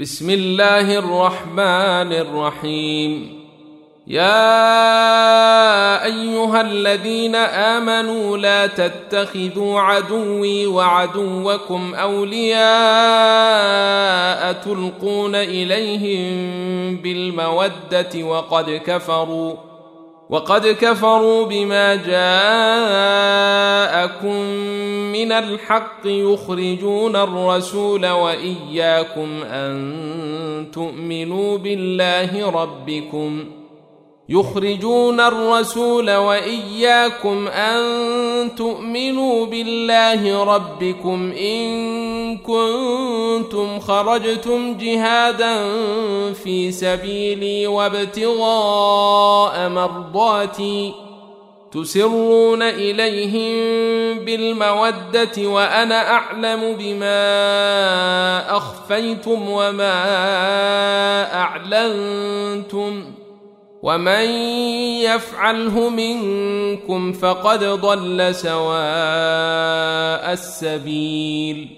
بسم الله الرحمن الرحيم يا ايها الذين امنوا لا تتخذوا عدوي وعدوكم اولياء تلقون اليهم بالموده وقد كفروا وقد كفروا بما جاءكم من الحق يخرجون الرسول وإياكم أن تؤمنوا بالله ربكم يخرجون الرسول وإياكم أن تؤمنوا بالله ربكم إن كنتم خرجتم جهادا في سبيلي وابتغاء مرضاتي تسرون إليهم بالمودة وأنا أعلم بما أخفيتم وما أعلنتم ومن يفعله منكم فقد ضل سواء السبيل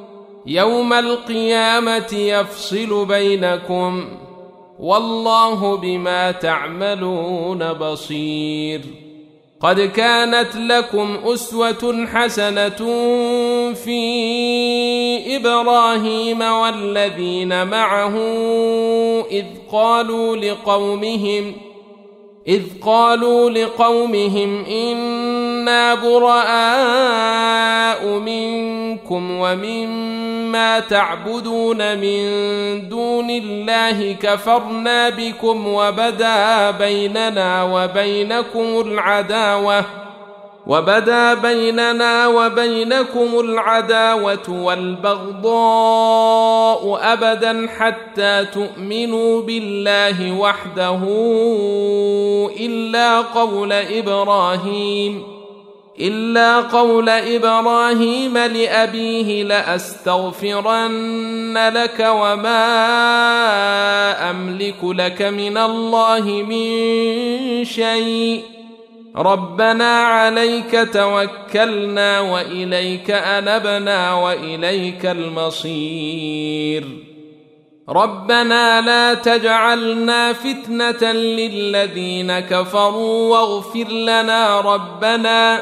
يوم القيامة يفصل بينكم والله بما تعملون بصير. قد كانت لكم أسوة حسنة في إبراهيم والذين معه إذ قالوا لقومهم إذ قالوا لقومهم إنا براء منكم ومما تعبدون من دون الله كفرنا بكم وبدا بيننا وبينكم العداوة وبدا بيننا وبينكم العداوة والبغضاء أبدا حتى تؤمنوا بالله وحده إلا قول إبراهيم إلا قول إبراهيم لأبيه لأستغفرن لك وما أملك لك من الله من شيء. ربنا عليك توكلنا وإليك أنبنا وإليك المصير. ربنا لا تجعلنا فتنة للذين كفروا واغفر لنا ربنا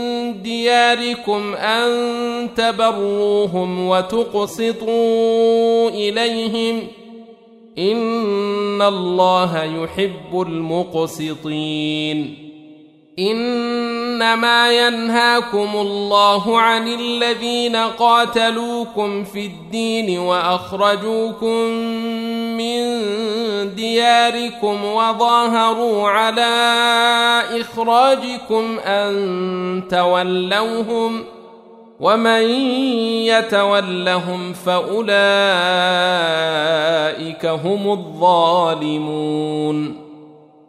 دياركم أن تبروهم وتقسطوا إليهم إن الله يحب المقسطين. إنما ينهاكم الله عن الذين قاتلوكم في الدين وأخرجوكم من دياركم وظاهروا على إخراجكم أن تولوهم ومن يتولهم فأولئك هم الظالمون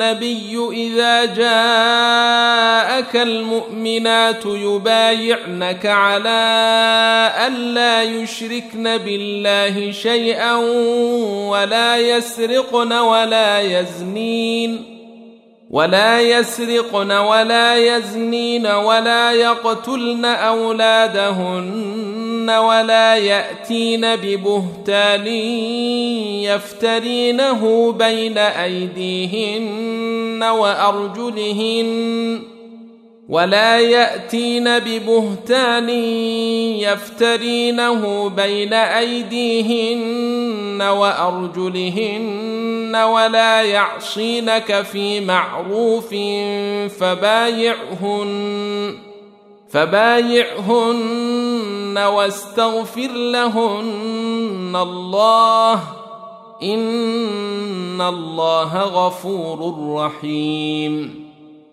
النبي إذا جاءك المؤمنات يبايعنك على الا يشركن بالله شيئا ولا يسرقن ولا يزنين. ولا يسرقن ولا يزنين ولا يقتلن أولادهن ولا يأتين ببهتان يفترينه بين أيديهن وأرجلهن ولا يأتين ببهتان يفترينه بين أيديهن وأرجلهن ولا يعصينك في معروف فبايعهن فبايعهن واستغفر لهن الله إن الله غفور رحيم.